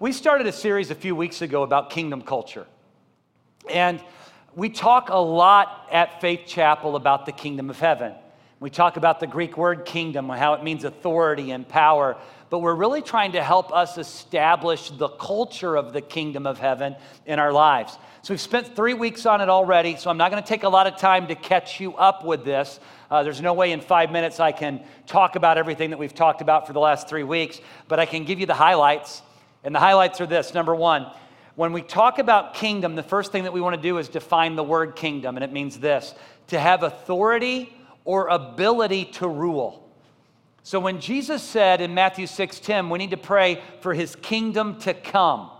We started a series a few weeks ago about kingdom culture. And we talk a lot at Faith Chapel about the kingdom of heaven. We talk about the Greek word kingdom, how it means authority and power, but we're really trying to help us establish the culture of the kingdom of heaven in our lives. So we've spent three weeks on it already, so I'm not going to take a lot of time to catch you up with this. Uh, there's no way in five minutes I can talk about everything that we've talked about for the last three weeks, but I can give you the highlights. And the highlights are this number one, when we talk about kingdom, the first thing that we want to do is define the word kingdom, and it means this to have authority or ability to rule. So when Jesus said in Matthew 6:10, we need to pray for his kingdom to come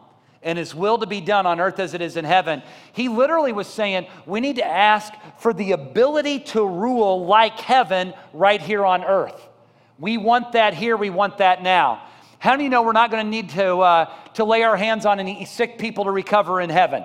and his will to be done on earth as it is in heaven. He literally was saying, we need to ask for the ability to rule like heaven right here on earth. We want that here, we want that now. How do you know we're not going to need to, uh, to lay our hands on any sick people to recover in heaven?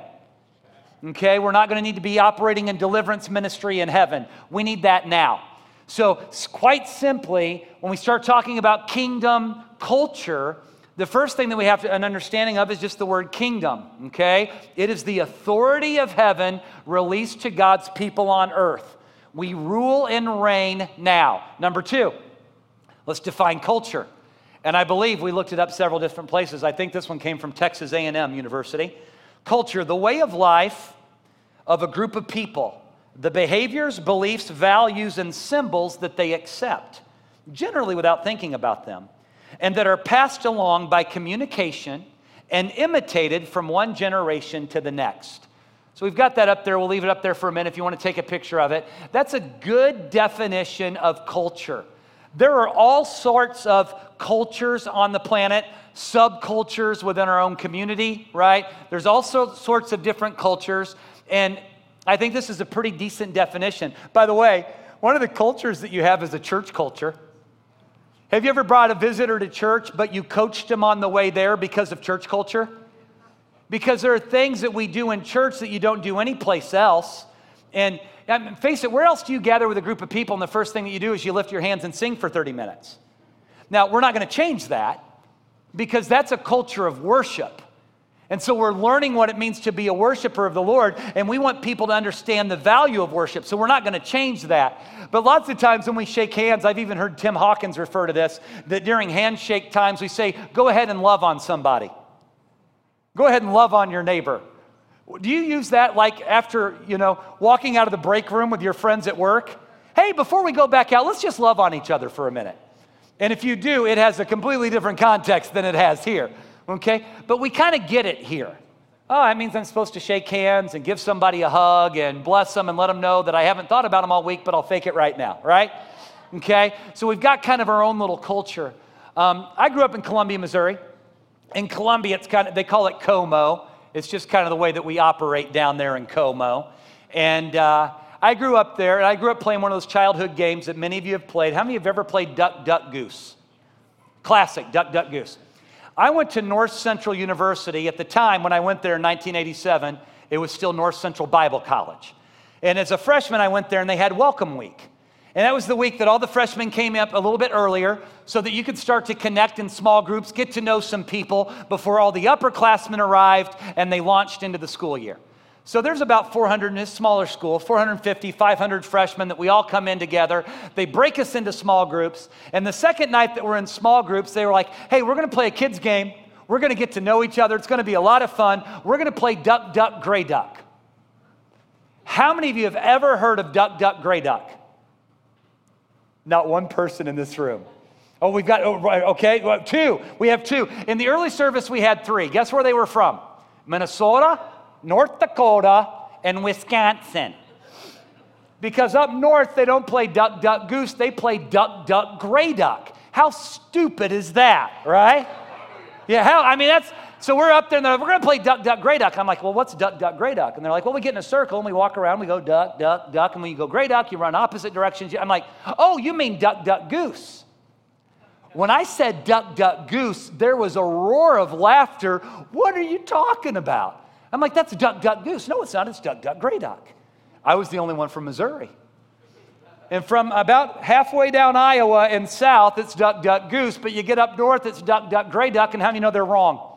Okay, we're not going to need to be operating in deliverance ministry in heaven. We need that now. So, quite simply, when we start talking about kingdom culture, the first thing that we have to, an understanding of is just the word kingdom, okay? It is the authority of heaven released to God's people on earth. We rule and reign now. Number two, let's define culture. And I believe we looked it up several different places. I think this one came from Texas A&M University. Culture, the way of life of a group of people, the behaviors, beliefs, values, and symbols that they accept, generally without thinking about them, and that are passed along by communication and imitated from one generation to the next. So we've got that up there. We'll leave it up there for a minute if you want to take a picture of it. That's a good definition of culture. There are all sorts of cultures on the planet, subcultures within our own community, right? There's also sorts of different cultures, and I think this is a pretty decent definition. By the way, one of the cultures that you have is a church culture. Have you ever brought a visitor to church, but you coached them on the way there because of church culture? Because there are things that we do in church that you don't do anyplace else. And face it, where else do you gather with a group of people and the first thing that you do is you lift your hands and sing for 30 minutes? Now, we're not going to change that because that's a culture of worship. And so we're learning what it means to be a worshiper of the Lord, and we want people to understand the value of worship. So we're not going to change that. But lots of times when we shake hands, I've even heard Tim Hawkins refer to this that during handshake times, we say, Go ahead and love on somebody. Go ahead and love on your neighbor. Do you use that like after, you know, walking out of the break room with your friends at work? Hey, before we go back out, let's just love on each other for a minute. And if you do, it has a completely different context than it has here, okay? But we kind of get it here. Oh, that means I'm supposed to shake hands and give somebody a hug and bless them and let them know that I haven't thought about them all week, but I'll fake it right now, right? Okay? So we've got kind of our own little culture. Um, I grew up in Columbia, Missouri. In Columbia, it's kind of, they call it Como. It's just kind of the way that we operate down there in Como. And uh, I grew up there, and I grew up playing one of those childhood games that many of you have played. How many of you have ever played Duck, Duck, Goose? Classic, Duck, Duck, Goose. I went to North Central University at the time when I went there in 1987. It was still North Central Bible College. And as a freshman, I went there and they had Welcome Week. And that was the week that all the freshmen came up a little bit earlier so that you could start to connect in small groups, get to know some people before all the upperclassmen arrived and they launched into the school year. So there's about 400 in this smaller school, 450, 500 freshmen that we all come in together. They break us into small groups. And the second night that we're in small groups, they were like, hey, we're going to play a kids' game. We're going to get to know each other. It's going to be a lot of fun. We're going to play duck, duck, gray duck. How many of you have ever heard of duck, duck, gray duck? Not one person in this room. Oh, we've got, oh, okay, two. We have two. In the early service, we had three. Guess where they were from? Minnesota, North Dakota, and Wisconsin. Because up north, they don't play duck, duck, goose, they play duck, duck, gray duck. How stupid is that, right? Yeah, hell, I mean, that's, so we're up there and they're like, we're going to play duck, duck, gray duck. I'm like, well, what's duck, duck, gray duck? And they're like, well, we get in a circle and we walk around, we go duck, duck, duck. And when you go gray duck, you run opposite directions. I'm like, oh, you mean duck, duck, goose. When I said duck, duck, goose, there was a roar of laughter. What are you talking about? I'm like, that's duck, duck, goose. No, it's not. It's duck, duck, gray duck. I was the only one from Missouri. And from about halfway down Iowa and south, it's duck, duck, goose. But you get up north, it's duck, duck, gray duck. And how do you know they're wrong?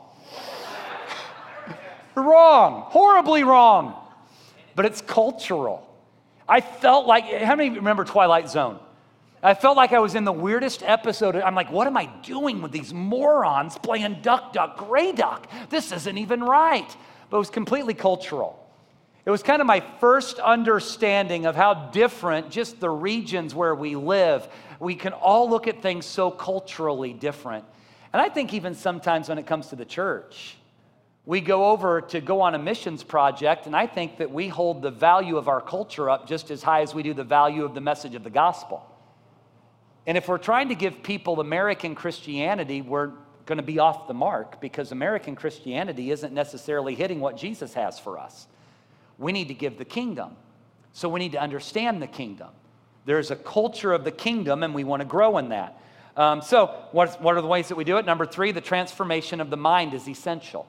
Wrong, horribly wrong. But it's cultural. I felt like, how many remember Twilight Zone? I felt like I was in the weirdest episode. I'm like, what am I doing with these morons playing Duck, Duck, Gray Duck? This isn't even right. But it was completely cultural. It was kind of my first understanding of how different just the regions where we live, we can all look at things so culturally different. And I think even sometimes when it comes to the church, we go over to go on a missions project, and I think that we hold the value of our culture up just as high as we do the value of the message of the gospel. And if we're trying to give people American Christianity, we're going to be off the mark because American Christianity isn't necessarily hitting what Jesus has for us. We need to give the kingdom. So we need to understand the kingdom. There's a culture of the kingdom, and we want to grow in that. Um, so, what, what are the ways that we do it? Number three, the transformation of the mind is essential.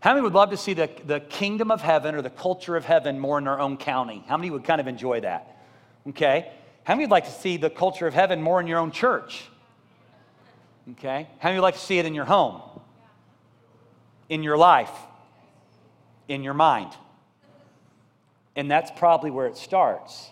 How many would love to see the, the kingdom of heaven or the culture of heaven more in our own county? How many would kind of enjoy that? Okay. How many would like to see the culture of heaven more in your own church? Okay. How many would like to see it in your home? In your life? In your mind? And that's probably where it starts.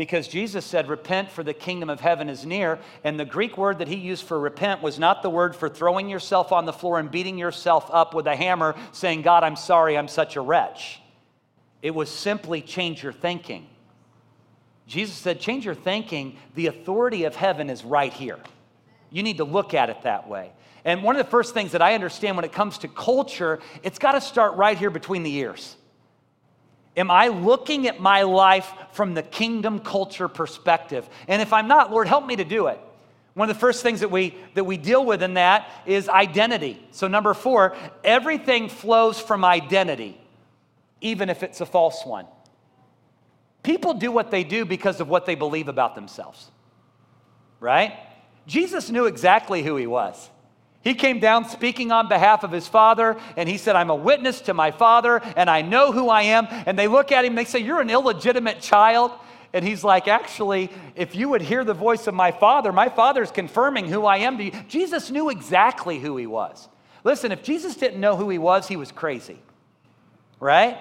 Because Jesus said, Repent, for the kingdom of heaven is near. And the Greek word that he used for repent was not the word for throwing yourself on the floor and beating yourself up with a hammer, saying, God, I'm sorry, I'm such a wretch. It was simply change your thinking. Jesus said, Change your thinking. The authority of heaven is right here. You need to look at it that way. And one of the first things that I understand when it comes to culture, it's got to start right here between the ears. Am I looking at my life from the kingdom culture perspective? And if I'm not, Lord, help me to do it. One of the first things that we that we deal with in that is identity. So number 4, everything flows from identity, even if it's a false one. People do what they do because of what they believe about themselves, right? Jesus knew exactly who he was. He came down speaking on behalf of his father, and he said, I'm a witness to my father, and I know who I am. And they look at him, they say, You're an illegitimate child. And he's like, Actually, if you would hear the voice of my father, my father's confirming who I am to you. Jesus knew exactly who he was. Listen, if Jesus didn't know who he was, he was crazy, right?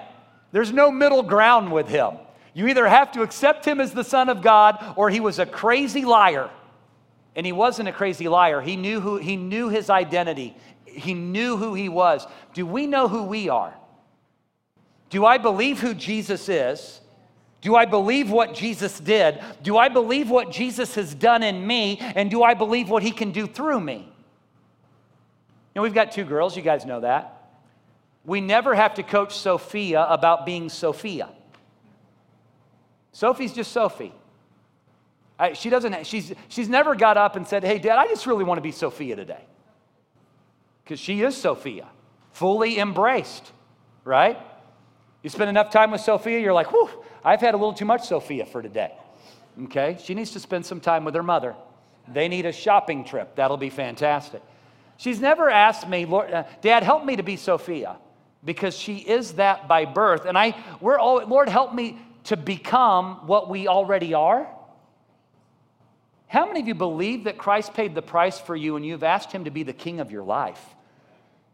There's no middle ground with him. You either have to accept him as the Son of God or he was a crazy liar. And he wasn't a crazy liar. He knew, who, he knew his identity, he knew who he was. Do we know who we are? Do I believe who Jesus is? Do I believe what Jesus did? Do I believe what Jesus has done in me? And do I believe what he can do through me? You know, we've got two girls, you guys know that. We never have to coach Sophia about being Sophia. Sophie's just Sophie. I, she doesn't, she's, she's never got up and said, Hey, Dad, I just really want to be Sophia today. Because she is Sophia, fully embraced, right? You spend enough time with Sophia, you're like, Whew, I've had a little too much Sophia for today. Okay? She needs to spend some time with her mother. They need a shopping trip. That'll be fantastic. She's never asked me, Lord, uh, Dad, help me to be Sophia, because she is that by birth. And I, we're all, Lord, help me to become what we already are? How many of you believe that Christ paid the price for you and you've asked him to be the king of your life?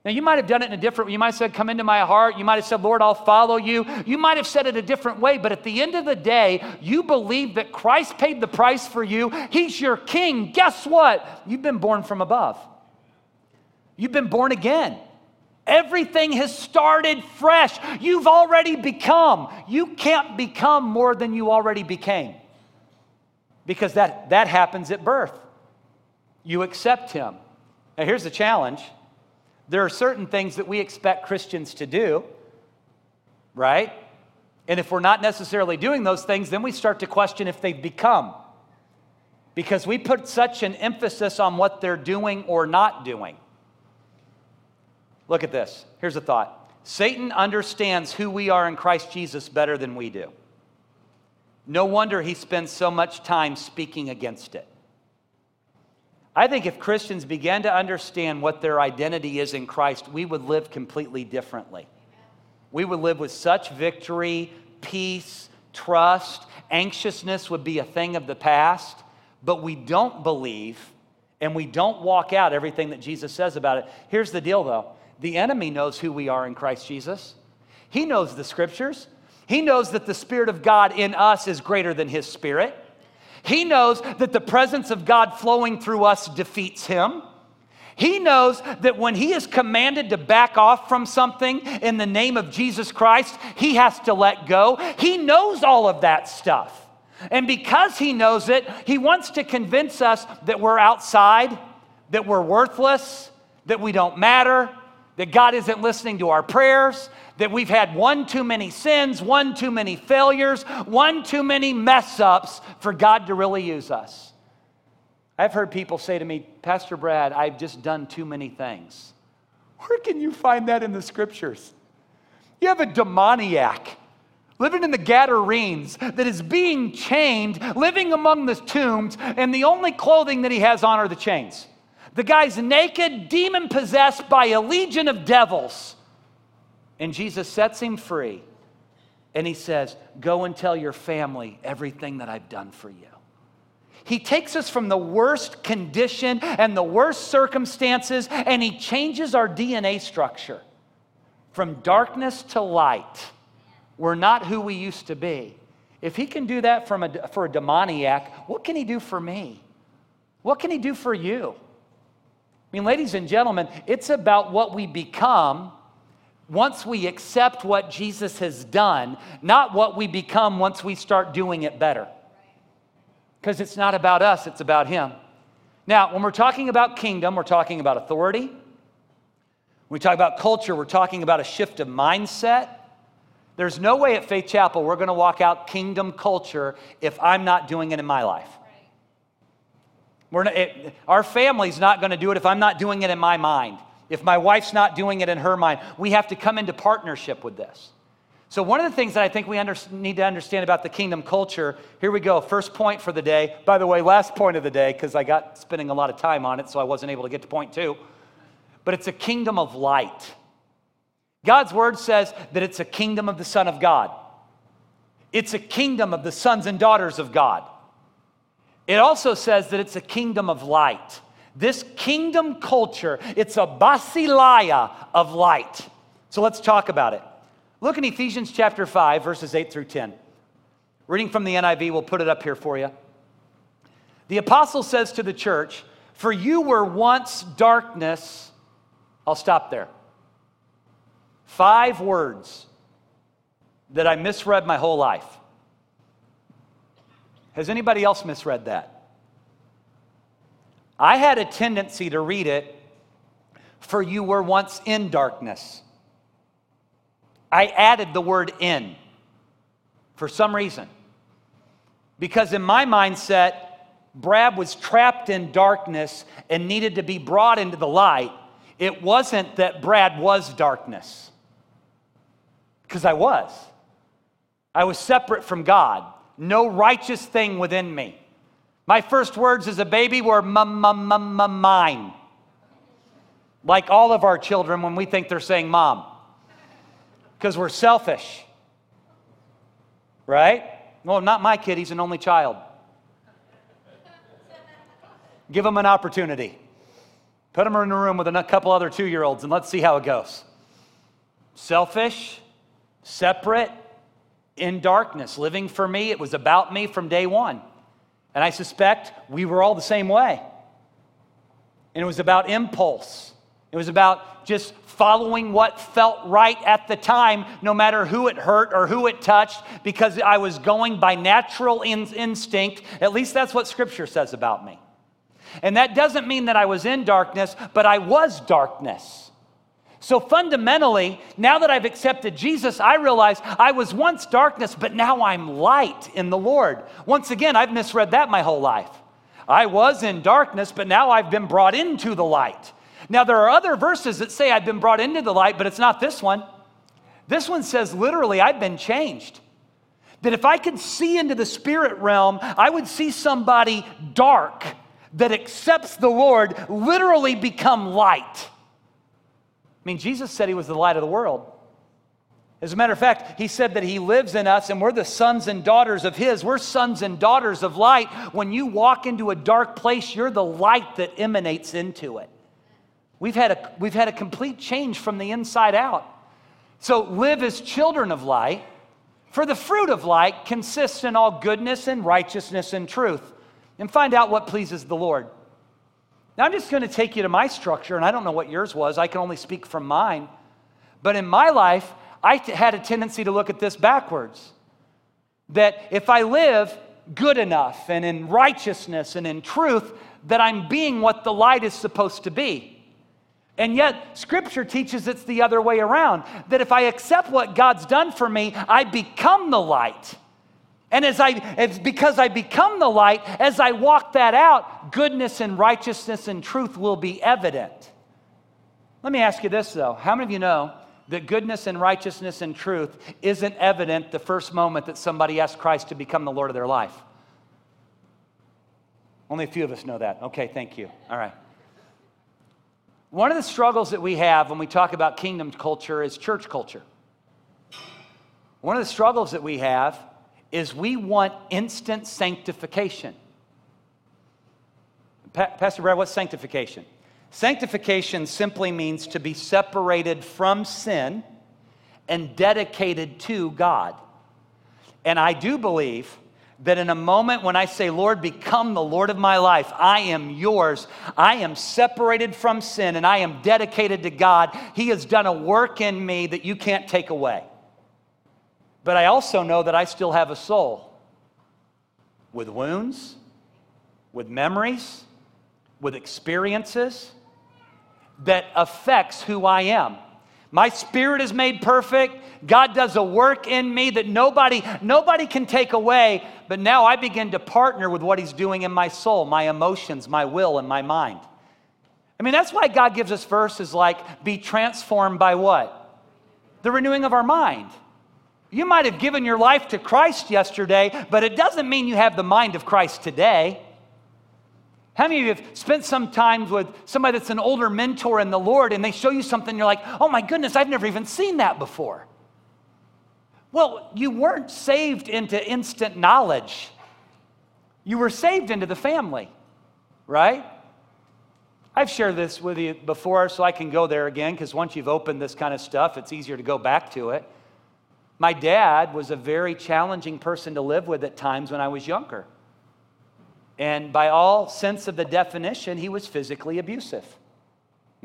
Now, you might have done it in a different way. You might have said, Come into my heart. You might have said, Lord, I'll follow you. You might have said it a different way, but at the end of the day, you believe that Christ paid the price for you. He's your king. Guess what? You've been born from above, you've been born again. Everything has started fresh. You've already become. You can't become more than you already became because that, that happens at birth. You accept Him. Now, here's the challenge there are certain things that we expect Christians to do, right? And if we're not necessarily doing those things, then we start to question if they've become. Because we put such an emphasis on what they're doing or not doing. Look at this. Here's a thought Satan understands who we are in Christ Jesus better than we do. No wonder he spends so much time speaking against it. I think if Christians began to understand what their identity is in Christ, we would live completely differently. We would live with such victory, peace, trust. Anxiousness would be a thing of the past, but we don't believe and we don't walk out everything that Jesus says about it. Here's the deal though The enemy knows who we are in Christ Jesus. He knows the scriptures. He knows that the Spirit of God in us is greater than His Spirit. He knows that the presence of God flowing through us defeats Him. He knows that when he is commanded to back off from something in the name of Jesus Christ, he has to let go. He knows all of that stuff. And because he knows it, he wants to convince us that we're outside, that we're worthless, that we don't matter, that God isn't listening to our prayers, that we've had one too many sins, one too many failures, one too many mess ups for God to really use us. I've heard people say to me, Pastor Brad, I've just done too many things. Where can you find that in the scriptures? You have a demoniac living in the Gadarenes that is being chained, living among the tombs, and the only clothing that he has on are the chains. The guy's naked, demon possessed by a legion of devils. And Jesus sets him free. And he says, Go and tell your family everything that I've done for you. He takes us from the worst condition and the worst circumstances, and He changes our DNA structure from darkness to light. We're not who we used to be. If He can do that from a, for a demoniac, what can He do for me? What can He do for you? I mean, ladies and gentlemen, it's about what we become once we accept what Jesus has done, not what we become once we start doing it better because it's not about us, it's about Him. Now, when we're talking about kingdom, we're talking about authority. When we talk about culture, we're talking about a shift of mindset. There's no way at Faith Chapel we're going to walk out kingdom culture if I'm not doing it in my life. We're not, it, our family's not going to do it if I'm not doing it in my mind. If my wife's not doing it in her mind, we have to come into partnership with this. So, one of the things that I think we under, need to understand about the kingdom culture, here we go. First point for the day. By the way, last point of the day, because I got spending a lot of time on it, so I wasn't able to get to point two. But it's a kingdom of light. God's word says that it's a kingdom of the Son of God, it's a kingdom of the sons and daughters of God. It also says that it's a kingdom of light. This kingdom culture, it's a basileia of light. So let's talk about it. Look in Ephesians chapter 5, verses 8 through 10. Reading from the NIV, we'll put it up here for you. The apostle says to the church, For you were once darkness. I'll stop there. Five words that I misread my whole life. Has anybody else misread that? I had a tendency to read it, For you were once in darkness. I added the word in for some reason. Because in my mindset, Brad was trapped in darkness and needed to be brought into the light. It wasn't that Brad was darkness, because I was. I was separate from God, no righteous thing within me. My first words as a baby were mine. Like all of our children when we think they're saying mom because we're selfish. Right? Well, not my kid, he's an only child. Give him an opportunity. Put him in a room with a couple other two year olds and let's see how it goes. Selfish, separate, in darkness, living for me. It was about me from day one. And I suspect we were all the same way. And it was about impulse. It was about just following what felt right at the time, no matter who it hurt or who it touched, because I was going by natural in- instinct. At least that's what Scripture says about me. And that doesn't mean that I was in darkness, but I was darkness. So fundamentally, now that I've accepted Jesus, I realize I was once darkness, but now I'm light in the Lord. Once again, I've misread that my whole life. I was in darkness, but now I've been brought into the light. Now, there are other verses that say I've been brought into the light, but it's not this one. This one says literally, I've been changed. That if I could see into the spirit realm, I would see somebody dark that accepts the Lord literally become light. I mean, Jesus said he was the light of the world. As a matter of fact, he said that he lives in us and we're the sons and daughters of his. We're sons and daughters of light. When you walk into a dark place, you're the light that emanates into it. We've had a, we've had a complete change from the inside out. So live as children of light, for the fruit of light consists in all goodness and righteousness and truth, and find out what pleases the Lord. Now, I'm just going to take you to my structure, and I don't know what yours was. I can only speak from mine. But in my life, I had a tendency to look at this backwards. That if I live good enough and in righteousness and in truth, that I'm being what the light is supposed to be. And yet, Scripture teaches it's the other way around that if I accept what God's done for me, I become the light. And as I, because I become the light, as I walk that out, goodness and righteousness and truth will be evident. Let me ask you this though. How many of you know that goodness and righteousness and truth isn't evident the first moment that somebody asks Christ to become the Lord of their life? Only a few of us know that. Okay, thank you. All right. One of the struggles that we have when we talk about kingdom culture is church culture. One of the struggles that we have is we want instant sanctification. Pa- Pastor Brad, what's sanctification? Sanctification simply means to be separated from sin and dedicated to God. And I do believe that in a moment when I say, Lord, become the Lord of my life, I am yours. I am separated from sin and I am dedicated to God. He has done a work in me that you can't take away. But I also know that I still have a soul with wounds, with memories, with experiences that affects who I am. My spirit is made perfect. God does a work in me that nobody nobody can take away, but now I begin to partner with what he's doing in my soul, my emotions, my will and my mind. I mean, that's why God gives us verses like be transformed by what? The renewing of our mind. You might have given your life to Christ yesterday, but it doesn't mean you have the mind of Christ today. How many of you have spent some time with somebody that's an older mentor in the Lord and they show you something, you're like, oh my goodness, I've never even seen that before? Well, you weren't saved into instant knowledge, you were saved into the family, right? I've shared this with you before, so I can go there again because once you've opened this kind of stuff, it's easier to go back to it. My dad was a very challenging person to live with at times when I was younger. And by all sense of the definition, he was physically abusive.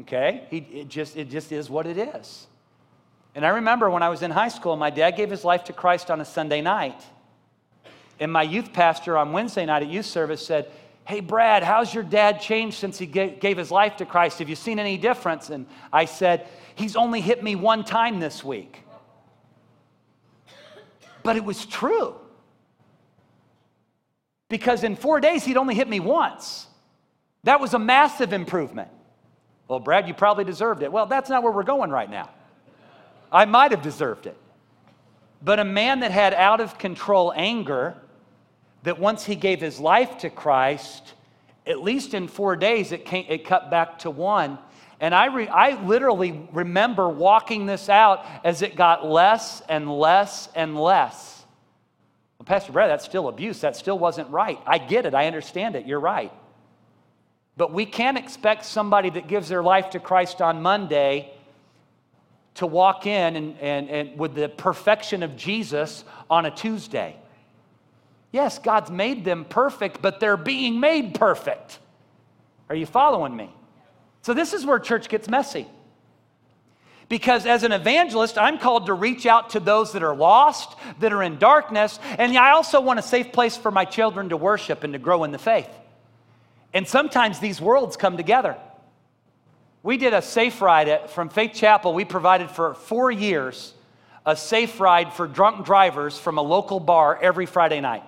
Okay? He, it, just, it just is what it is. And I remember when I was in high school, my dad gave his life to Christ on a Sunday night. And my youth pastor on Wednesday night at youth service said, Hey, Brad, how's your dad changed since he gave his life to Christ? Have you seen any difference? And I said, He's only hit me one time this week. But it was true. Because in four days, he'd only hit me once. That was a massive improvement. Well, Brad, you probably deserved it. Well, that's not where we're going right now. I might have deserved it. But a man that had out of control anger, that once he gave his life to Christ, at least in four days, it, came, it cut back to one. And I, re, I literally remember walking this out as it got less and less and less. Well, Pastor Brad, that's still abuse. That still wasn't right. I get it. I understand it. You're right. But we can't expect somebody that gives their life to Christ on Monday to walk in and, and, and with the perfection of Jesus on a Tuesday. Yes, God's made them perfect, but they're being made perfect. Are you following me? So, this is where church gets messy. Because as an evangelist, I'm called to reach out to those that are lost, that are in darkness, and I also want a safe place for my children to worship and to grow in the faith. And sometimes these worlds come together. We did a safe ride at, from Faith Chapel. We provided for four years a safe ride for drunk drivers from a local bar every Friday night.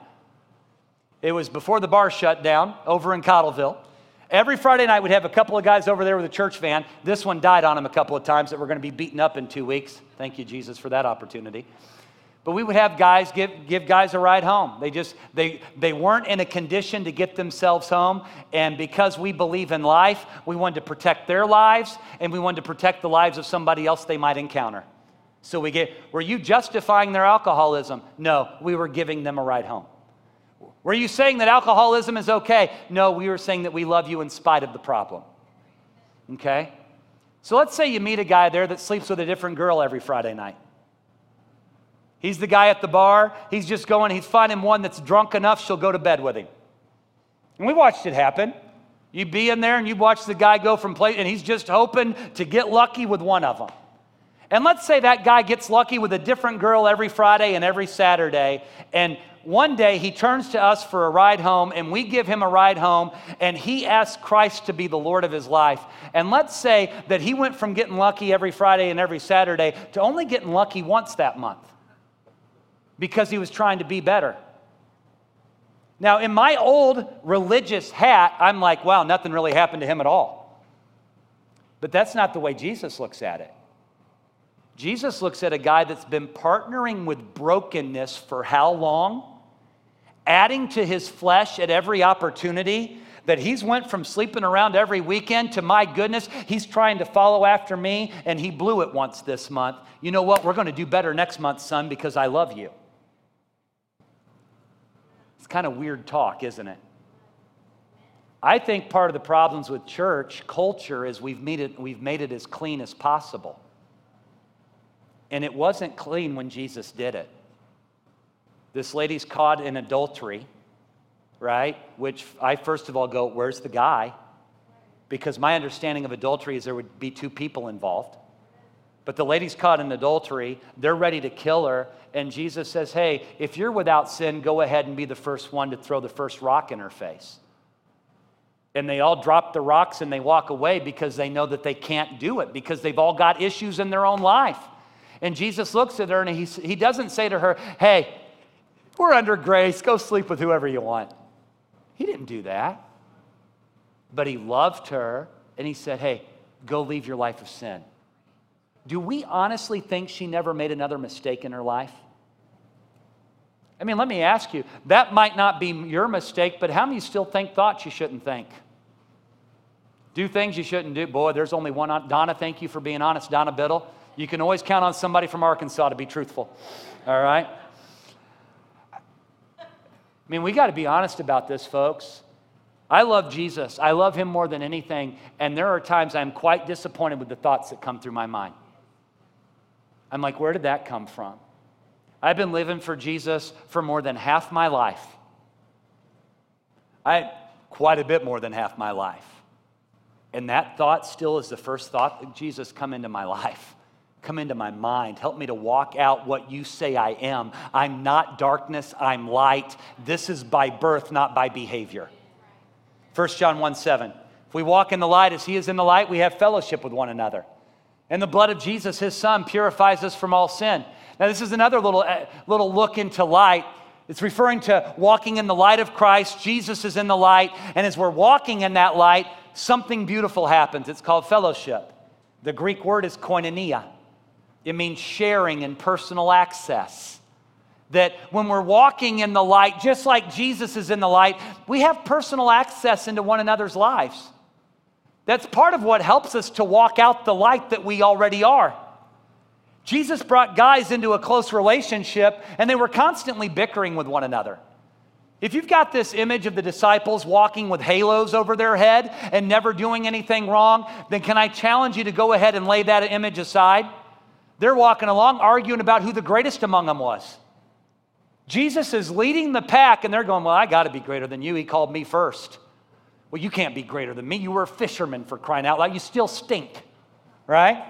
It was before the bar shut down over in Cottleville. Every Friday night, we'd have a couple of guys over there with a church van. This one died on him a couple of times that we're going to be beaten up in two weeks. Thank you, Jesus, for that opportunity. But we would have guys give, give guys a ride home. They just they they weren't in a condition to get themselves home, and because we believe in life, we wanted to protect their lives and we wanted to protect the lives of somebody else they might encounter. So we get were you justifying their alcoholism? No, we were giving them a ride home. Were you saying that alcoholism is okay? No, we were saying that we love you in spite of the problem. Okay? So let's say you meet a guy there that sleeps with a different girl every Friday night. He's the guy at the bar. He's just going, he's finding one that's drunk enough, she'll go to bed with him. And we watched it happen. You'd be in there and you'd watch the guy go from place, and he's just hoping to get lucky with one of them. And let's say that guy gets lucky with a different girl every Friday and every Saturday, and one day he turns to us for a ride home, and we give him a ride home, and he asks Christ to be the Lord of his life. And let's say that he went from getting lucky every Friday and every Saturday to only getting lucky once that month because he was trying to be better. Now, in my old religious hat, I'm like, wow, nothing really happened to him at all. But that's not the way Jesus looks at it. Jesus looks at a guy that's been partnering with brokenness for how long? Adding to his flesh at every opportunity that he's went from sleeping around every weekend to my goodness he's trying to follow after me and he blew it once this month. You know what? We're going to do better next month son because i love you. It's kind of weird talk isn't it? I think part of the problems with church culture is we've made it, we've made it as clean as possible. And it wasn't clean when jesus did it this lady's caught in adultery, right? Which I first of all go, where's the guy? Because my understanding of adultery is there would be two people involved. But the lady's caught in adultery. They're ready to kill her. And Jesus says, Hey, if you're without sin, go ahead and be the first one to throw the first rock in her face. And they all drop the rocks and they walk away because they know that they can't do it because they've all got issues in their own life. And Jesus looks at her and he, he doesn't say to her, Hey, we're under grace. Go sleep with whoever you want. He didn't do that. But he loved her and he said, Hey, go leave your life of sin. Do we honestly think she never made another mistake in her life? I mean, let me ask you that might not be your mistake, but how many still think thoughts you shouldn't think? Do things you shouldn't do. Boy, there's only one. Donna, thank you for being honest. Donna Biddle. You can always count on somebody from Arkansas to be truthful. All right? I mean, we got to be honest about this, folks. I love Jesus. I love him more than anything. And there are times I'm quite disappointed with the thoughts that come through my mind. I'm like, where did that come from? I've been living for Jesus for more than half my life. I quite a bit more than half my life. And that thought still is the first thought that Jesus come into my life. Come into my mind. Help me to walk out what you say I am. I'm not darkness, I'm light. This is by birth, not by behavior. 1 John 1 7. If we walk in the light as he is in the light, we have fellowship with one another. And the blood of Jesus, his son, purifies us from all sin. Now, this is another little, uh, little look into light. It's referring to walking in the light of Christ. Jesus is in the light. And as we're walking in that light, something beautiful happens. It's called fellowship. The Greek word is koinonia. It means sharing and personal access. That when we're walking in the light, just like Jesus is in the light, we have personal access into one another's lives. That's part of what helps us to walk out the light that we already are. Jesus brought guys into a close relationship and they were constantly bickering with one another. If you've got this image of the disciples walking with halos over their head and never doing anything wrong, then can I challenge you to go ahead and lay that image aside? They're walking along arguing about who the greatest among them was. Jesus is leading the pack, and they're going, Well, I got to be greater than you. He called me first. Well, you can't be greater than me. You were a fisherman for crying out loud. You still stink, right?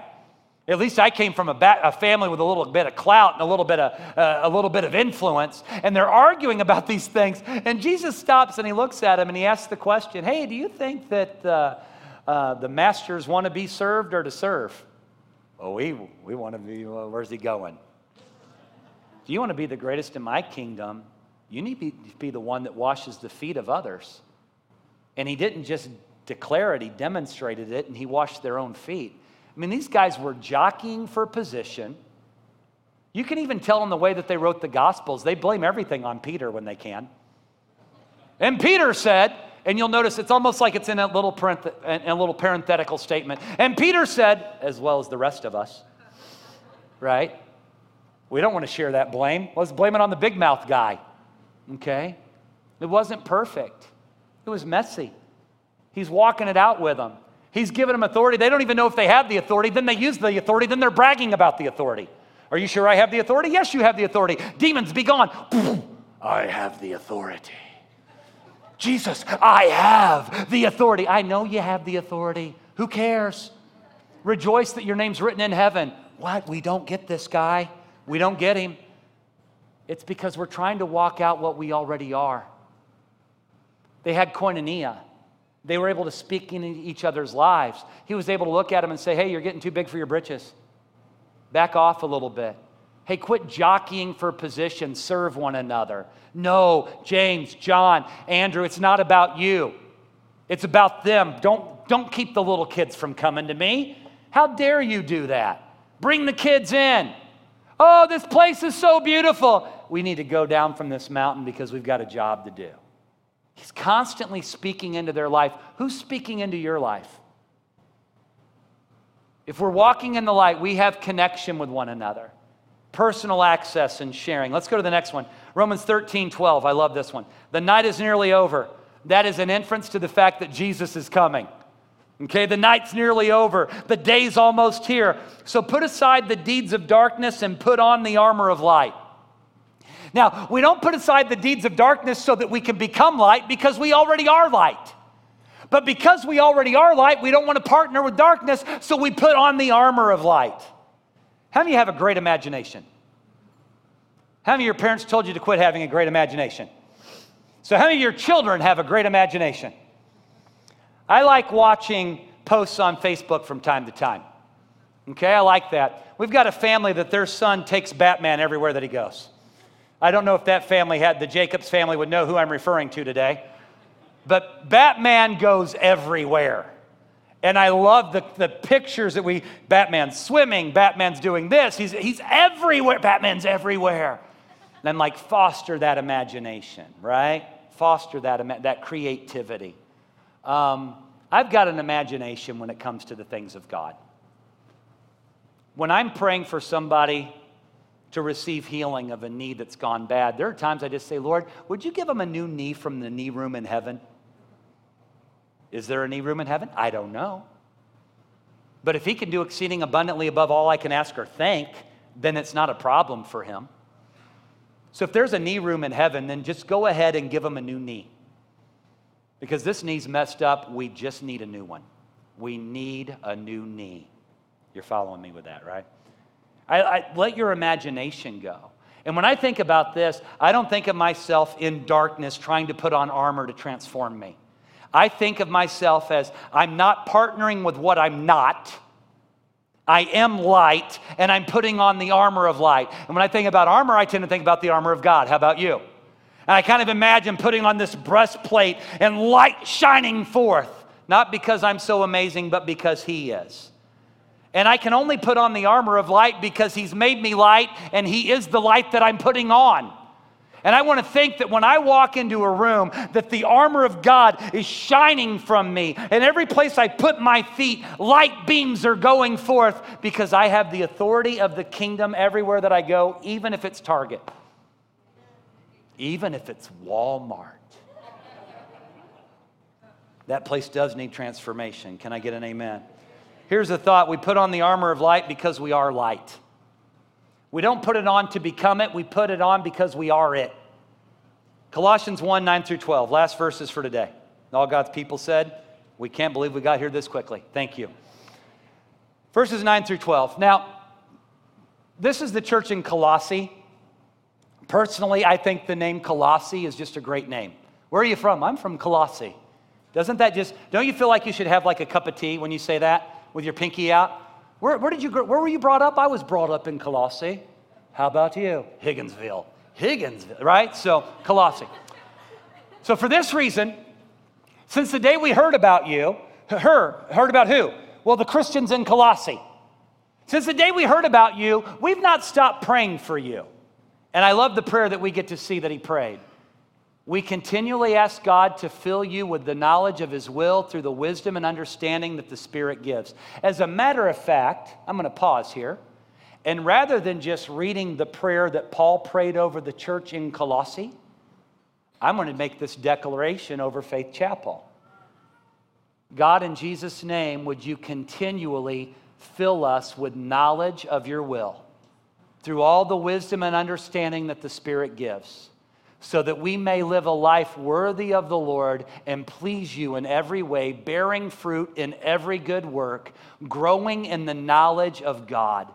At least I came from a, ba- a, family with a little bit of clout and a little bit of, uh, a little bit of influence. And they're arguing about these things. And Jesus stops and he looks at him and he asks the question Hey, do you think that uh, uh, the masters want to be served or to serve? Oh, we, we want to be, well, where's he going? If you want to be the greatest in my kingdom, you need to be the one that washes the feet of others. And he didn't just declare it, he demonstrated it, and he washed their own feet. I mean, these guys were jockeying for position. You can even tell in the way that they wrote the Gospels, they blame everything on Peter when they can. And Peter said, and you'll notice it's almost like it's in a little, parenth- a little parenthetical statement. And Peter said, as well as the rest of us, right? We don't want to share that blame. Let's blame it on the big mouth guy. Okay? It wasn't perfect, it was messy. He's walking it out with them. He's giving them authority. They don't even know if they have the authority. Then they use the authority. Then they're bragging about the authority. Are you sure I have the authority? Yes, you have the authority. Demons, be gone. I have the authority. Jesus, I have the authority. I know you have the authority. Who cares? Rejoice that your name's written in heaven. What? We don't get this guy. We don't get him. It's because we're trying to walk out what we already are. They had koinonia. They were able to speak into each other's lives. He was able to look at them and say, Hey, you're getting too big for your britches. Back off a little bit. Hey, quit jockeying for position, serve one another. No, James, John, Andrew, it's not about you. It's about them. Don't, don't keep the little kids from coming to me. How dare you do that? Bring the kids in. Oh, this place is so beautiful. We need to go down from this mountain because we've got a job to do. He's constantly speaking into their life. Who's speaking into your life? If we're walking in the light, we have connection with one another, personal access and sharing. Let's go to the next one Romans 13 12. I love this one. The night is nearly over. That is an inference to the fact that Jesus is coming. Okay, the night's nearly over. The day's almost here. So put aside the deeds of darkness and put on the armor of light. Now, we don't put aside the deeds of darkness so that we can become light because we already are light. But because we already are light, we don't want to partner with darkness, so we put on the armor of light. How many have a great imagination? How many of your parents told you to quit having a great imagination? So, how many of your children have a great imagination? I like watching posts on Facebook from time to time. Okay, I like that. We've got a family that their son takes Batman everywhere that he goes. I don't know if that family had, the Jacobs family would know who I'm referring to today. But Batman goes everywhere. And I love the, the pictures that we, Batman's swimming, Batman's doing this, he's, he's everywhere, Batman's everywhere. And like foster that imagination, right? Foster that, that creativity. Um, I've got an imagination when it comes to the things of God. When I'm praying for somebody to receive healing of a knee that's gone bad. There are times I just say, Lord, would you give them a new knee from the knee room in heaven? Is there a knee room in heaven? I don't know. But if he can do exceeding abundantly above all I can ask or think, then it's not a problem for him. So if there's a knee room in heaven, then just go ahead and give him a new knee. Because this knee's messed up, we just need a new one. We need a new knee. You're following me with that, right? I, I, let your imagination go. And when I think about this, I don't think of myself in darkness trying to put on armor to transform me. I think of myself as I'm not partnering with what I'm not. I am light, and I'm putting on the armor of light. And when I think about armor, I tend to think about the armor of God. How about you? And I kind of imagine putting on this breastplate and light shining forth, not because I'm so amazing, but because He is. And I can only put on the armor of light because He's made me light and He is the light that I'm putting on. And I want to think that when I walk into a room, that the armor of God is shining from me. And every place I put my feet, light beams are going forth because I have the authority of the kingdom everywhere that I go, even if it's Target, even if it's Walmart. That place does need transformation. Can I get an amen? Here's a thought we put on the armor of light because we are light. We don't put it on to become it, we put it on because we are it. Colossians 1 9 through 12, last verses for today. All God's people said, We can't believe we got here this quickly. Thank you. Verses 9 through 12. Now, this is the church in Colossae. Personally, I think the name Colossae is just a great name. Where are you from? I'm from Colossae. Doesn't that just, don't you feel like you should have like a cup of tea when you say that? with your pinky out? Where, where, did you, where were you brought up? I was brought up in Colossae. How about you? Higginsville. Higginsville, right? So, Colossae. So, for this reason, since the day we heard about you, her, heard about who? Well, the Christians in Colossae. Since the day we heard about you, we've not stopped praying for you. And I love the prayer that we get to see that he prayed. We continually ask God to fill you with the knowledge of His will through the wisdom and understanding that the Spirit gives. As a matter of fact, I'm going to pause here. And rather than just reading the prayer that Paul prayed over the church in Colossae, I'm going to make this declaration over Faith Chapel. God, in Jesus' name, would you continually fill us with knowledge of your will through all the wisdom and understanding that the Spirit gives, so that we may live a life worthy of the Lord and please you in every way, bearing fruit in every good work, growing in the knowledge of God.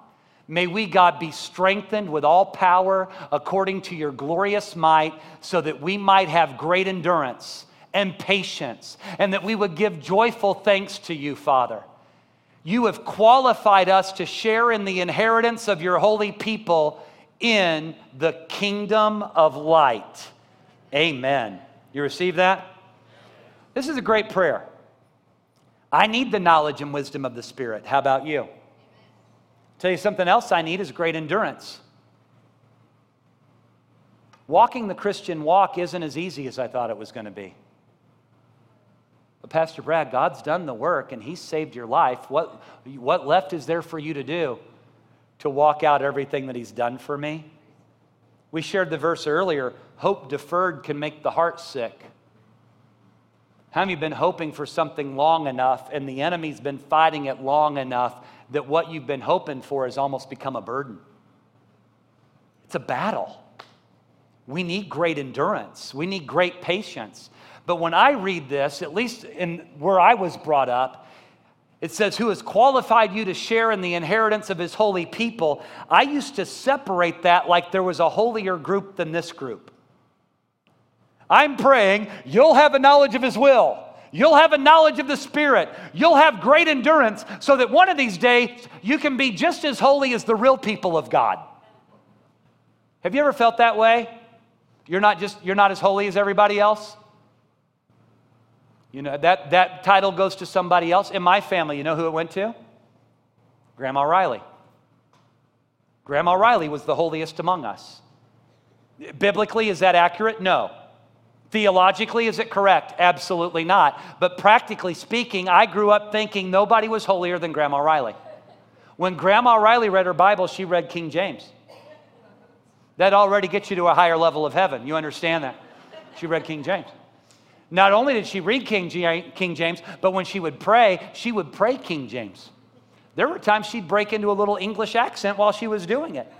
May we, God, be strengthened with all power according to your glorious might, so that we might have great endurance and patience, and that we would give joyful thanks to you, Father. You have qualified us to share in the inheritance of your holy people in the kingdom of light. Amen. You receive that? This is a great prayer. I need the knowledge and wisdom of the Spirit. How about you? Tell you something else I need is great endurance. Walking the Christian walk isn't as easy as I thought it was going to be. But Pastor Brad, God's done the work and He's saved your life. What, what left is there for you to do to walk out everything that He's done for me? We shared the verse earlier hope deferred can make the heart sick. Of you been hoping for something long enough and the enemy's been fighting it long enough that what you've been hoping for has almost become a burden? It's a battle. We need great endurance, we need great patience. But when I read this, at least in where I was brought up, it says, Who has qualified you to share in the inheritance of his holy people. I used to separate that like there was a holier group than this group. I'm praying you'll have a knowledge of his will. You'll have a knowledge of the Spirit. You'll have great endurance so that one of these days you can be just as holy as the real people of God. Have you ever felt that way? You're not just you're not as holy as everybody else? You know, that, that title goes to somebody else. In my family, you know who it went to? Grandma Riley. Grandma Riley was the holiest among us. Biblically, is that accurate? No. Theologically, is it correct? Absolutely not. But practically speaking, I grew up thinking nobody was holier than Grandma Riley. When Grandma Riley read her Bible, she read King James. That already gets you to a higher level of heaven. You understand that? She read King James. Not only did she read King, King James, but when she would pray, she would pray King James. There were times she'd break into a little English accent while she was doing it.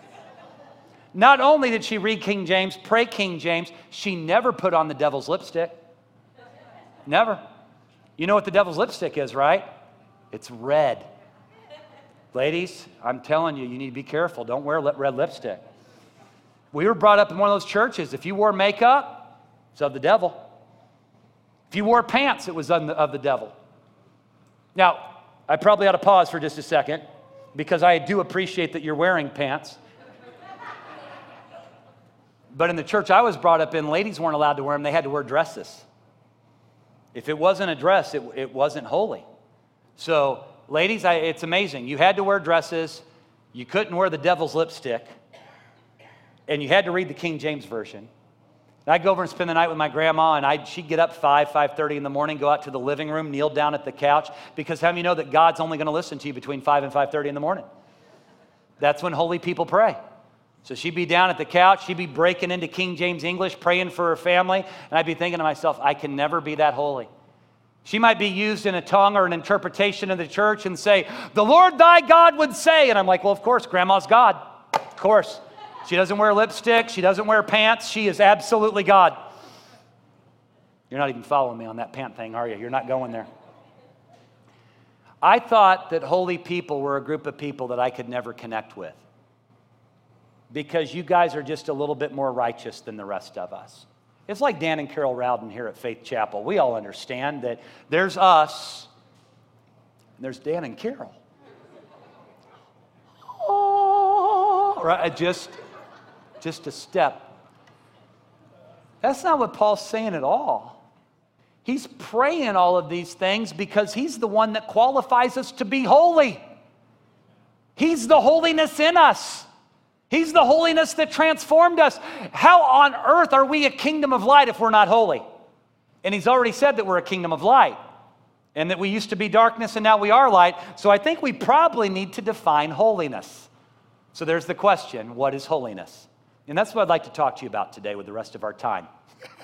Not only did she read King James, pray King James, she never put on the devil's lipstick. Never. You know what the devil's lipstick is, right? It's red. Ladies, I'm telling you, you need to be careful. Don't wear red lipstick. We were brought up in one of those churches. If you wore makeup, it's of the devil. If you wore pants, it was of the devil. Now, I probably ought to pause for just a second because I do appreciate that you're wearing pants. but in the church I was brought up in, ladies weren't allowed to wear them, they had to wear dresses. If it wasn't a dress, it, it wasn't holy. So, ladies, I, it's amazing. You had to wear dresses, you couldn't wear the devil's lipstick, and you had to read the King James Version. And I'd go over and spend the night with my grandma, and I'd, she'd get up 5, 5.30 in the morning, go out to the living room, kneel down at the couch, because how many know that God's only going to listen to you between 5 and 5.30 in the morning? That's when holy people pray. So she'd be down at the couch, she'd be breaking into King James English, praying for her family, and I'd be thinking to myself, I can never be that holy. She might be used in a tongue or an interpretation of the church and say, The Lord thy God would say. And I'm like, Well, of course, grandma's God. Of course. She doesn't wear lipstick. She doesn't wear pants. She is absolutely God. You're not even following me on that pant thing, are you? You're not going there. I thought that holy people were a group of people that I could never connect with because you guys are just a little bit more righteous than the rest of us. It's like Dan and Carol Rowden here at Faith Chapel. We all understand that there's us, and there's Dan and Carol. Oh, right? Just just a step. That's not what Paul's saying at all. He's praying all of these things because he's the one that qualifies us to be holy. He's the holiness in us. He's the holiness that transformed us. How on earth are we a kingdom of light if we're not holy? And he's already said that we're a kingdom of light and that we used to be darkness and now we are light. So I think we probably need to define holiness. So there's the question what is holiness? And that's what I'd like to talk to you about today with the rest of our time.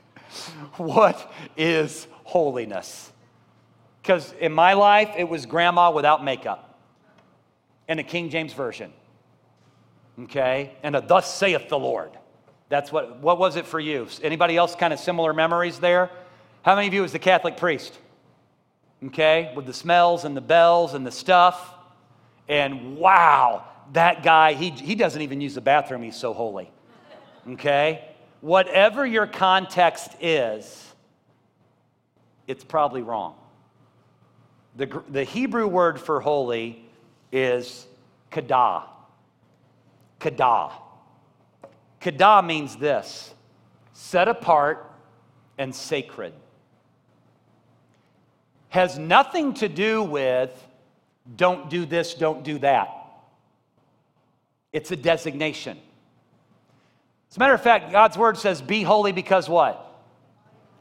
what is holiness? Because in my life, it was grandma without makeup in the King James Version. Okay? And a thus saith the Lord. That's what, what was it for you? Anybody else kind of similar memories there? How many of you was the Catholic priest? Okay? With the smells and the bells and the stuff. And wow, that guy, he, he doesn't even use the bathroom. He's so holy. Okay? Whatever your context is, it's probably wrong. The, the Hebrew word for holy is kadah. Kadah. Kadah means this set apart and sacred. Has nothing to do with don't do this, don't do that. It's a designation. As a matter of fact, God's word says, Be holy because what?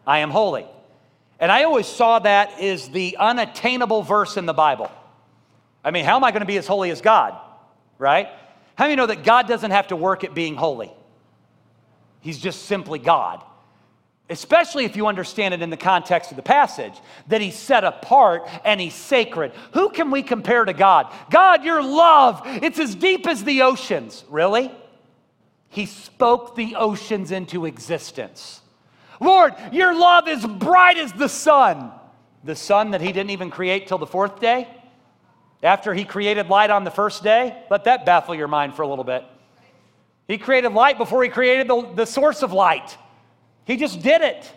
I am holy. And I always saw that as the unattainable verse in the Bible. I mean, how am I going to be as holy as God? Right? How many know that God doesn't have to work at being holy? He's just simply God. Especially if you understand it in the context of the passage, that he's set apart and he's sacred. Who can we compare to God? God, your love, it's as deep as the oceans. Really? He spoke the oceans into existence. Lord, your love is bright as the sun. The sun that he didn't even create till the fourth day? After he created light on the first day? Let that baffle your mind for a little bit. He created light before he created the, the source of light. He just did it.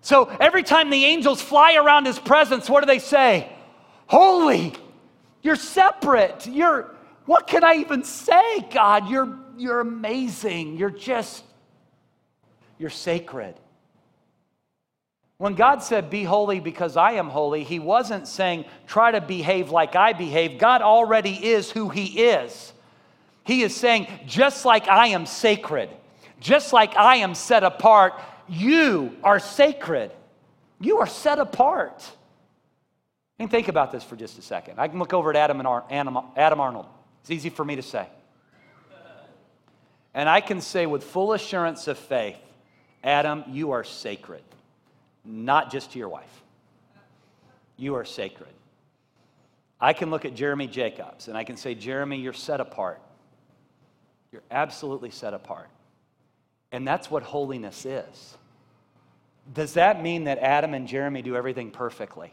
So every time the angels fly around his presence, what do they say? Holy, you're separate. You're, what can I even say, God? You're, you're amazing. You're just, you're sacred. When God said, Be holy because I am holy, He wasn't saying, Try to behave like I behave. God already is who He is. He is saying, Just like I am sacred, just like I am set apart, you are sacred. You are set apart. And think about this for just a second. I can look over at Adam, and Ar- Adam Arnold. It's easy for me to say. And I can say with full assurance of faith, Adam, you are sacred not just to your wife. You are sacred. I can look at Jeremy Jacobs and I can say, Jeremy, you're set apart. You're absolutely set apart. And that's what holiness is. Does that mean that Adam and Jeremy do everything perfectly?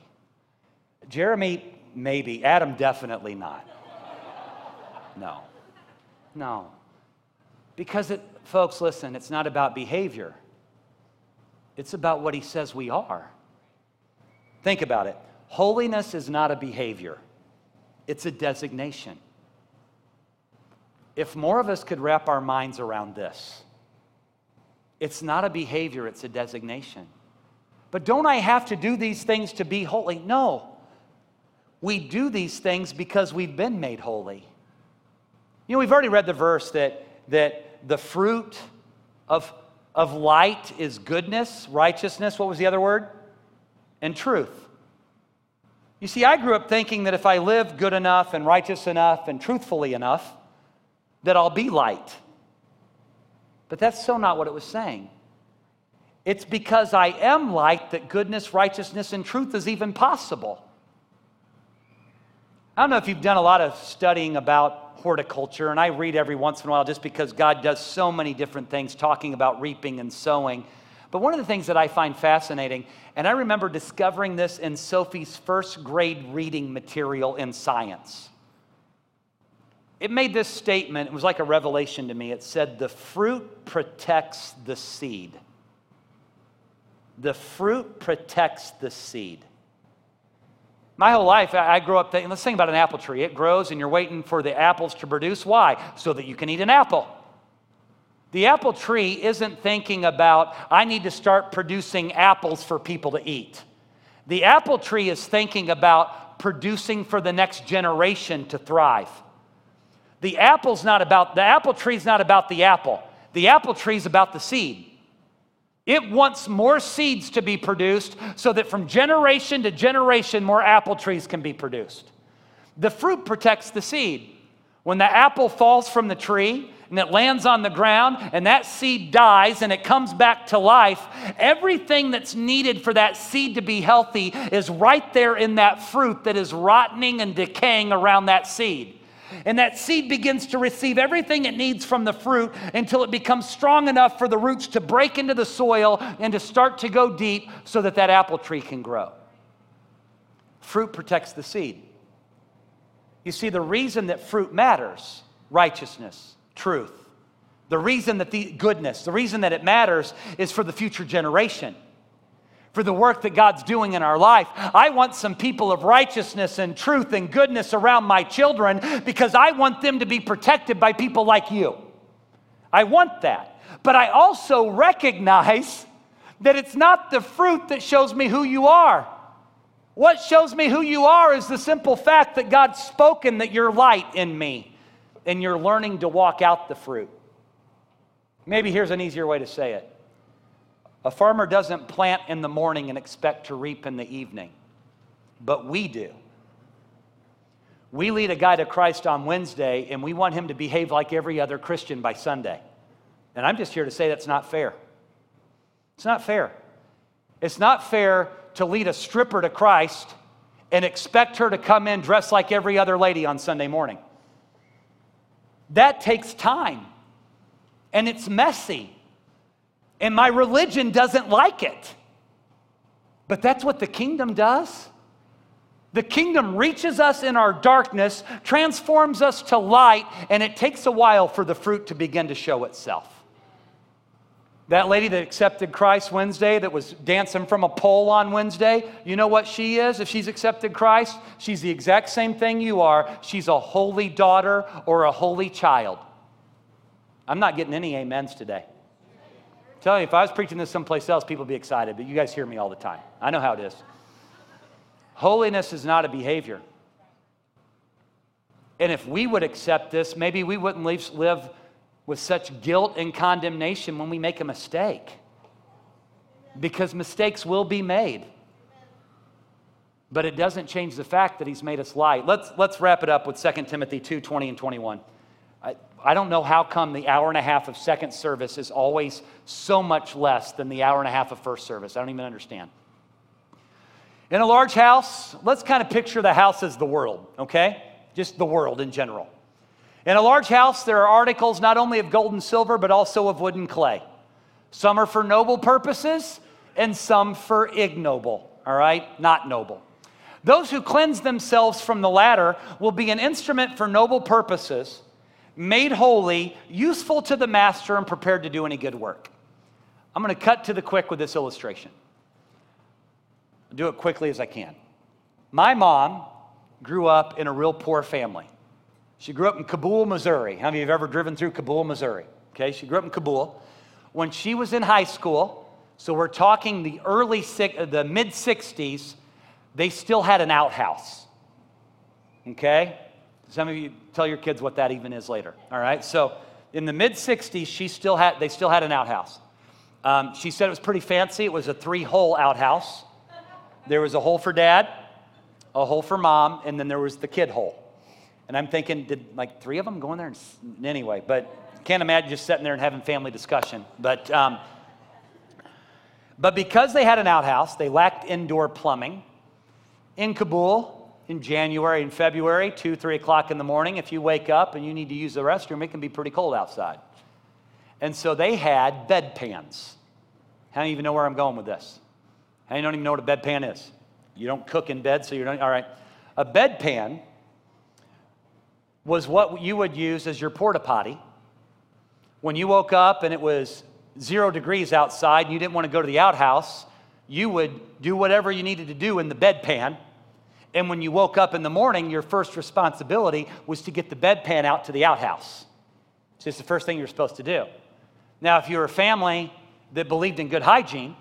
Jeremy, maybe. Adam, definitely not. No. No. Because, it, folks, listen, it's not about behavior. It's about what he says we are. Think about it. Holiness is not a behavior, it's a designation. If more of us could wrap our minds around this, it's not a behavior, it's a designation. But don't I have to do these things to be holy? No. We do these things because we've been made holy. You know, we've already read the verse that, that the fruit of of light is goodness, righteousness. What was the other word? And truth. You see, I grew up thinking that if I live good enough and righteous enough and truthfully enough, that I'll be light. But that's so not what it was saying. It's because I am light that goodness, righteousness, and truth is even possible. I don't know if you've done a lot of studying about horticulture, and I read every once in a while just because God does so many different things talking about reaping and sowing. But one of the things that I find fascinating, and I remember discovering this in Sophie's first grade reading material in science. It made this statement, it was like a revelation to me. It said, The fruit protects the seed. The fruit protects the seed. My whole life, I grew up thinking, let's think about an apple tree. It grows and you're waiting for the apples to produce. Why? So that you can eat an apple. The apple tree isn't thinking about, I need to start producing apples for people to eat. The apple tree is thinking about producing for the next generation to thrive. The apple's not about, the apple tree's not about the apple. The apple tree's about the seed. It wants more seeds to be produced so that from generation to generation, more apple trees can be produced. The fruit protects the seed. When the apple falls from the tree and it lands on the ground and that seed dies and it comes back to life, everything that's needed for that seed to be healthy is right there in that fruit that is rotting and decaying around that seed. And that seed begins to receive everything it needs from the fruit until it becomes strong enough for the roots to break into the soil and to start to go deep so that that apple tree can grow. Fruit protects the seed. You see, the reason that fruit matters righteousness, truth. The reason that the goodness, the reason that it matters is for the future generation for the work that God's doing in our life. I want some people of righteousness and truth and goodness around my children because I want them to be protected by people like you. I want that. But I also recognize that it's not the fruit that shows me who you are. What shows me who you are is the simple fact that God's spoken that you're light in me and you're learning to walk out the fruit. Maybe here's an easier way to say it a farmer doesn't plant in the morning and expect to reap in the evening, but we do. We lead a guy to Christ on Wednesday, and we want him to behave like every other Christian by Sunday. And I'm just here to say that's not fair. It's not fair. It's not fair to lead a stripper to Christ and expect her to come in dressed like every other lady on Sunday morning. That takes time, and it's messy and my religion doesn't like it. But that's what the kingdom does. The kingdom reaches us in our darkness, transforms us to light, and it takes a while for the fruit to begin to show itself. That lady that accepted Christ Wednesday, that was dancing from a pole on Wednesday, you know what she is if she's accepted Christ? She's the exact same thing you are. She's a holy daughter or a holy child. I'm not getting any amens today tell you, if I was preaching this someplace else, people would be excited, but you guys hear me all the time. I know how it is. Holiness is not a behavior. And if we would accept this, maybe we wouldn't live with such guilt and condemnation when we make a mistake. Because mistakes will be made. But it doesn't change the fact that he's made us light. Let's, let's wrap it up with 2 Timothy 2 20 and 21. I don't know how come the hour and a half of second service is always so much less than the hour and a half of first service. I don't even understand. In a large house, let's kind of picture the house as the world, okay? Just the world in general. In a large house, there are articles not only of gold and silver, but also of wood and clay. Some are for noble purposes, and some for ignoble, all right? Not noble. Those who cleanse themselves from the latter will be an instrument for noble purposes made holy, useful to the master, and prepared to do any good work. I'm going to cut to the quick with this illustration. I'll do it quickly as I can. My mom grew up in a real poor family. She grew up in Cabool, Missouri. How many of you have ever driven through Cabool, Missouri? Okay, she grew up in Cabool. When she was in high school, so we're talking the early, uh, the mid 60s, they still had an outhouse. Okay? Some of you tell your kids what that even is later. All right. So in the mid 60s, she still had, they still had an outhouse. Um, she said it was pretty fancy. It was a three hole outhouse. There was a hole for dad, a hole for mom, and then there was the kid hole. And I'm thinking, did like three of them go in there? And, anyway, but can't imagine just sitting there and having family discussion. But, um, but because they had an outhouse, they lacked indoor plumbing. In Cabool, in January and February, 2, 3 o'clock in the morning, if you wake up and you need to use the restroom, it can be pretty cold outside. And so they had bedpans. How do you even know where I'm going with this? You don't even know what a bedpan is? You don't cook in bed, so you're not, all right. A bedpan was what you would use as your porta potty. When you woke up and it was zero degrees outside and you didn't want to go to the outhouse, you would do whatever you needed to do in the bedpan and when you woke up in the morning, your first responsibility was to get the bedpan out to the outhouse. It's the first thing you're supposed to do. Now, if you're a family that believed in good hygiene,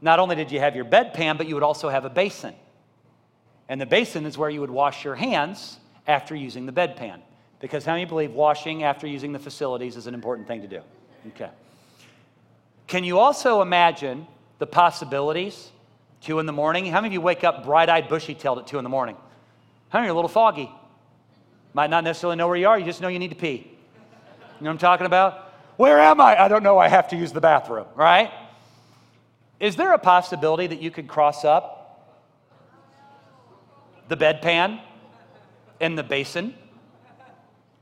not only did you have your bedpan, but you would also have a basin. And the basin is where you would wash your hands after using the bedpan. Because how many believe washing after using the facilities is an important thing to do? Okay. Can you also imagine the possibilities Two in the morning. How many of you wake up bright eyed, bushy tailed at two in the morning? How many are a little foggy? Might not necessarily know where you are, you just know you need to pee. You know what I'm talking about? Where am I? I don't know, I have to use the bathroom, right? Is there a possibility that you could cross up the bedpan and the basin?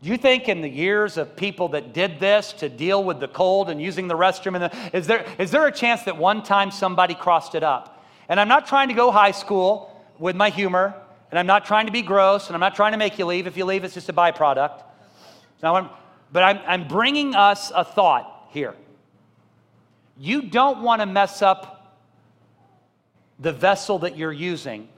Do you think in the years of people that did this to deal with the cold and using the restroom, and the, is, there, is there a chance that one time somebody crossed it up? And I'm not trying to go high school with my humor, and I'm not trying to be gross, and I'm not trying to make you leave. If you leave, it's just a byproduct. Now, I'm, but I'm, I'm bringing us a thought here. You don't want to mess up the vessel that you're using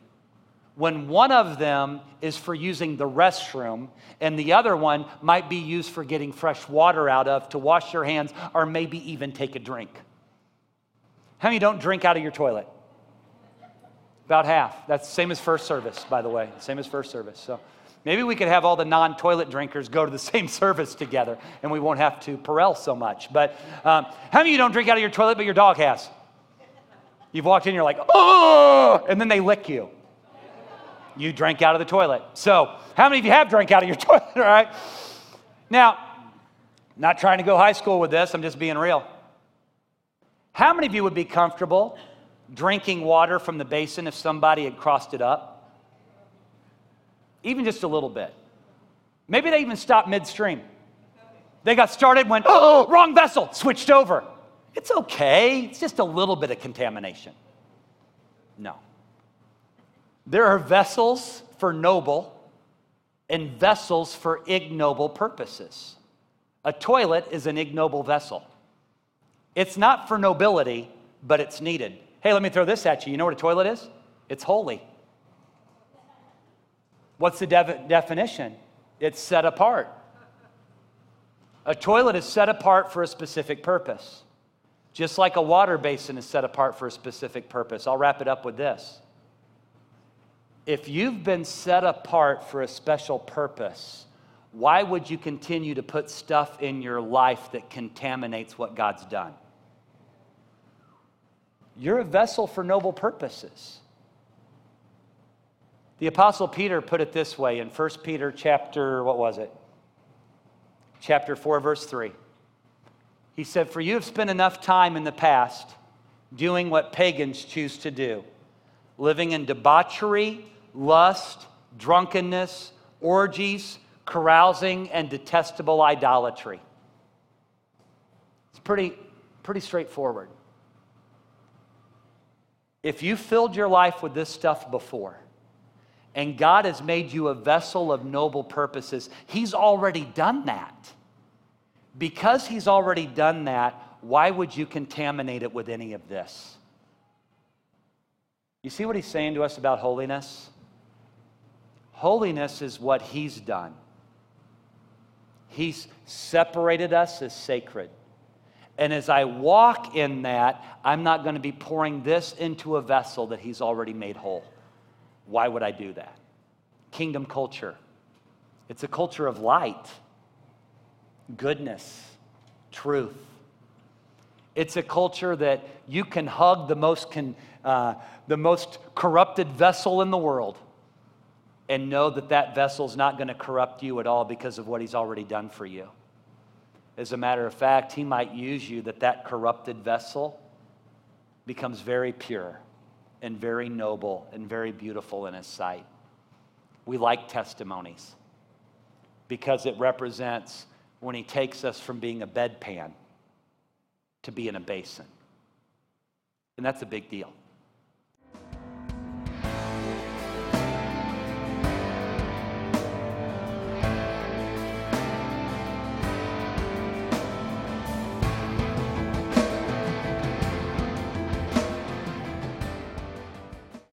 when one of them is for using the restroom and the other one might be used for getting fresh water out of to wash your hands or maybe even take a drink. How many don't drink out of your toilet? About half. That's the same as first service, by the way. Same as first service. So maybe we could have all the non toilet drinkers go to the same service together and we won't have to Perel so much. But um, how many of you don't drink out of your toilet, but your dog has? You've walked in, you're like, oh, and then they lick you. You drank out of the toilet. So, how many of you have drank out of your toilet, all right? Now, not trying to go high school with this, I'm just being real. How many of you would be comfortable drinking water from the basin if somebody had crossed it up? Even just a little bit. Maybe they even stopped midstream. They got started, went, oh, wrong vessel, switched over. It's okay, it's just a little bit of contamination. No. There are vessels for noble and vessels for ignoble purposes. A toilet is an ignoble vessel. It's not for nobility, but it's needed. Hey, let me throw this at you. You know what a toilet is? It's holy. What's the de- definition? It's set apart. A toilet is set apart for a specific purpose, just like a water basin is set apart for a specific purpose. I'll wrap it up with this if you've been set apart for a special purpose, why would you continue to put stuff in your life that contaminates what God's done? You're a vessel for noble purposes. The apostle Peter put it this way in 1 Peter chapter what was it? Chapter 4 verse 3. He said, "For you have spent enough time in the past doing what pagans choose to do, living in debauchery lust, drunkenness, orgies, carousing, and detestable idolatry. It's pretty, pretty straightforward. If you filled your life with this stuff before, and God has made you a vessel of noble purposes, He's already done that. Because He's already done that, why would you contaminate it with any of this? You see what He's saying to us about holiness? Holiness is what He's done. He's separated us as sacred. And as I walk in that, I'm not going to be pouring this into a vessel that He's already made whole. Why would I do that? Kingdom culture. It's a culture of light, goodness, truth. It's a culture that you can hug the most, con, uh, the most corrupted vessel in the world and know that that vessel is not going to corrupt you at all because of what he's already done for you. As a matter of fact, he might use you that that corrupted vessel becomes very pure and very noble and very beautiful in his sight. We like testimonies because it represents when he takes us from being a bedpan to being a basin. And that's a big deal.